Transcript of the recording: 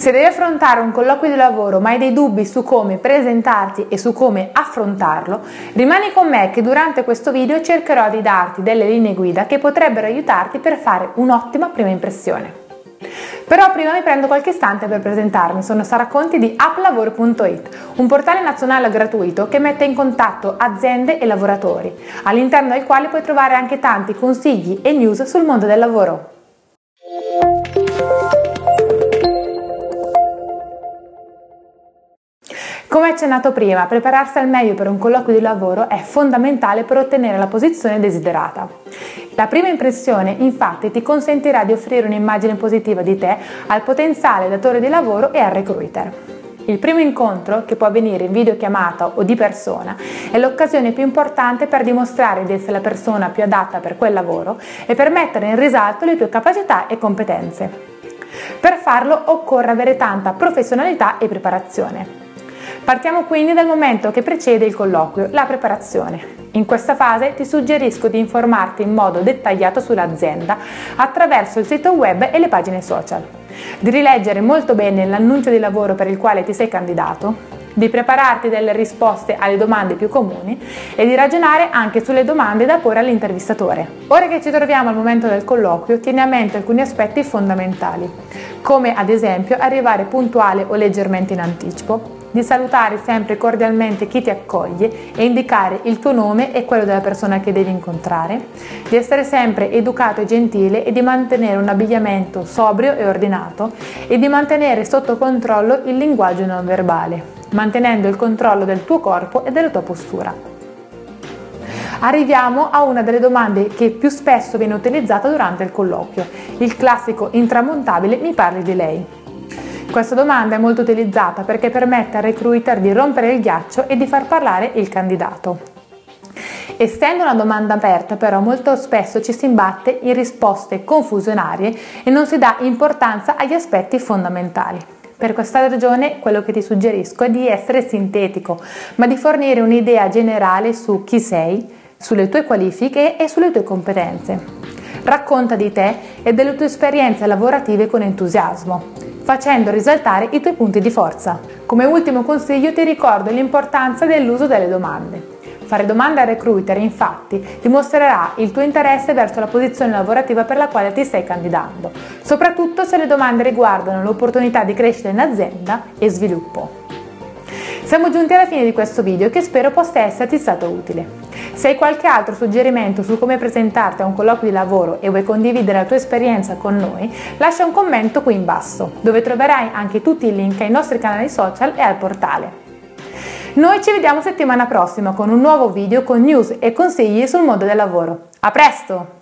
Se devi affrontare un colloquio di lavoro ma hai dei dubbi su come presentarti e su come affrontarlo, rimani con me che durante questo video cercherò di darti delle linee guida che potrebbero aiutarti per fare un'ottima prima impressione. Però prima mi prendo qualche istante per presentarmi, sono Sara Conti di applavoro.it, un portale nazionale gratuito che mette in contatto aziende e lavoratori, all'interno del quale puoi trovare anche tanti consigli e news sul mondo del lavoro. Accennato prima, prepararsi al meglio per un colloquio di lavoro è fondamentale per ottenere la posizione desiderata. La prima impressione infatti ti consentirà di offrire un'immagine positiva di te al potenziale datore di lavoro e al recruiter. Il primo incontro, che può avvenire in videochiamata o di persona, è l'occasione più importante per dimostrare di essere la persona più adatta per quel lavoro e per mettere in risalto le tue capacità e competenze. Per farlo occorre avere tanta professionalità e preparazione. Partiamo quindi dal momento che precede il colloquio, la preparazione. In questa fase ti suggerisco di informarti in modo dettagliato sull'azienda attraverso il sito web e le pagine social, di rileggere molto bene l'annuncio di lavoro per il quale ti sei candidato, di prepararti delle risposte alle domande più comuni e di ragionare anche sulle domande da porre all'intervistatore. Ora che ci troviamo al momento del colloquio, tieni a mente alcuni aspetti fondamentali, come ad esempio arrivare puntuale o leggermente in anticipo, di salutare sempre cordialmente chi ti accoglie e indicare il tuo nome e quello della persona che devi incontrare, di essere sempre educato e gentile e di mantenere un abbigliamento sobrio e ordinato e di mantenere sotto controllo il linguaggio non verbale, mantenendo il controllo del tuo corpo e della tua postura. Arriviamo a una delle domande che più spesso viene utilizzata durante il colloquio, il classico intramontabile mi parli di lei. Questa domanda è molto utilizzata perché permette al recruiter di rompere il ghiaccio e di far parlare il candidato. Essendo una domanda aperta, però, molto spesso ci si imbatte in risposte confusionarie e non si dà importanza agli aspetti fondamentali. Per questa ragione quello che ti suggerisco è di essere sintetico, ma di fornire un'idea generale su chi sei, sulle tue qualifiche e sulle tue competenze. Racconta di te e delle tue esperienze lavorative con entusiasmo facendo risaltare i tuoi punti di forza. Come ultimo consiglio ti ricordo l'importanza dell'uso delle domande. Fare domande al recruiter infatti dimostrerà il tuo interesse verso la posizione lavorativa per la quale ti stai candidando, soprattutto se le domande riguardano l'opportunità di crescita in azienda e sviluppo. Siamo giunti alla fine di questo video che spero possa esserti stato utile. Se hai qualche altro suggerimento su come presentarti a un colloquio di lavoro e vuoi condividere la tua esperienza con noi, lascia un commento qui in basso, dove troverai anche tutti i link ai nostri canali social e al portale. Noi ci vediamo settimana prossima con un nuovo video con news e consigli sul mondo del lavoro. A presto!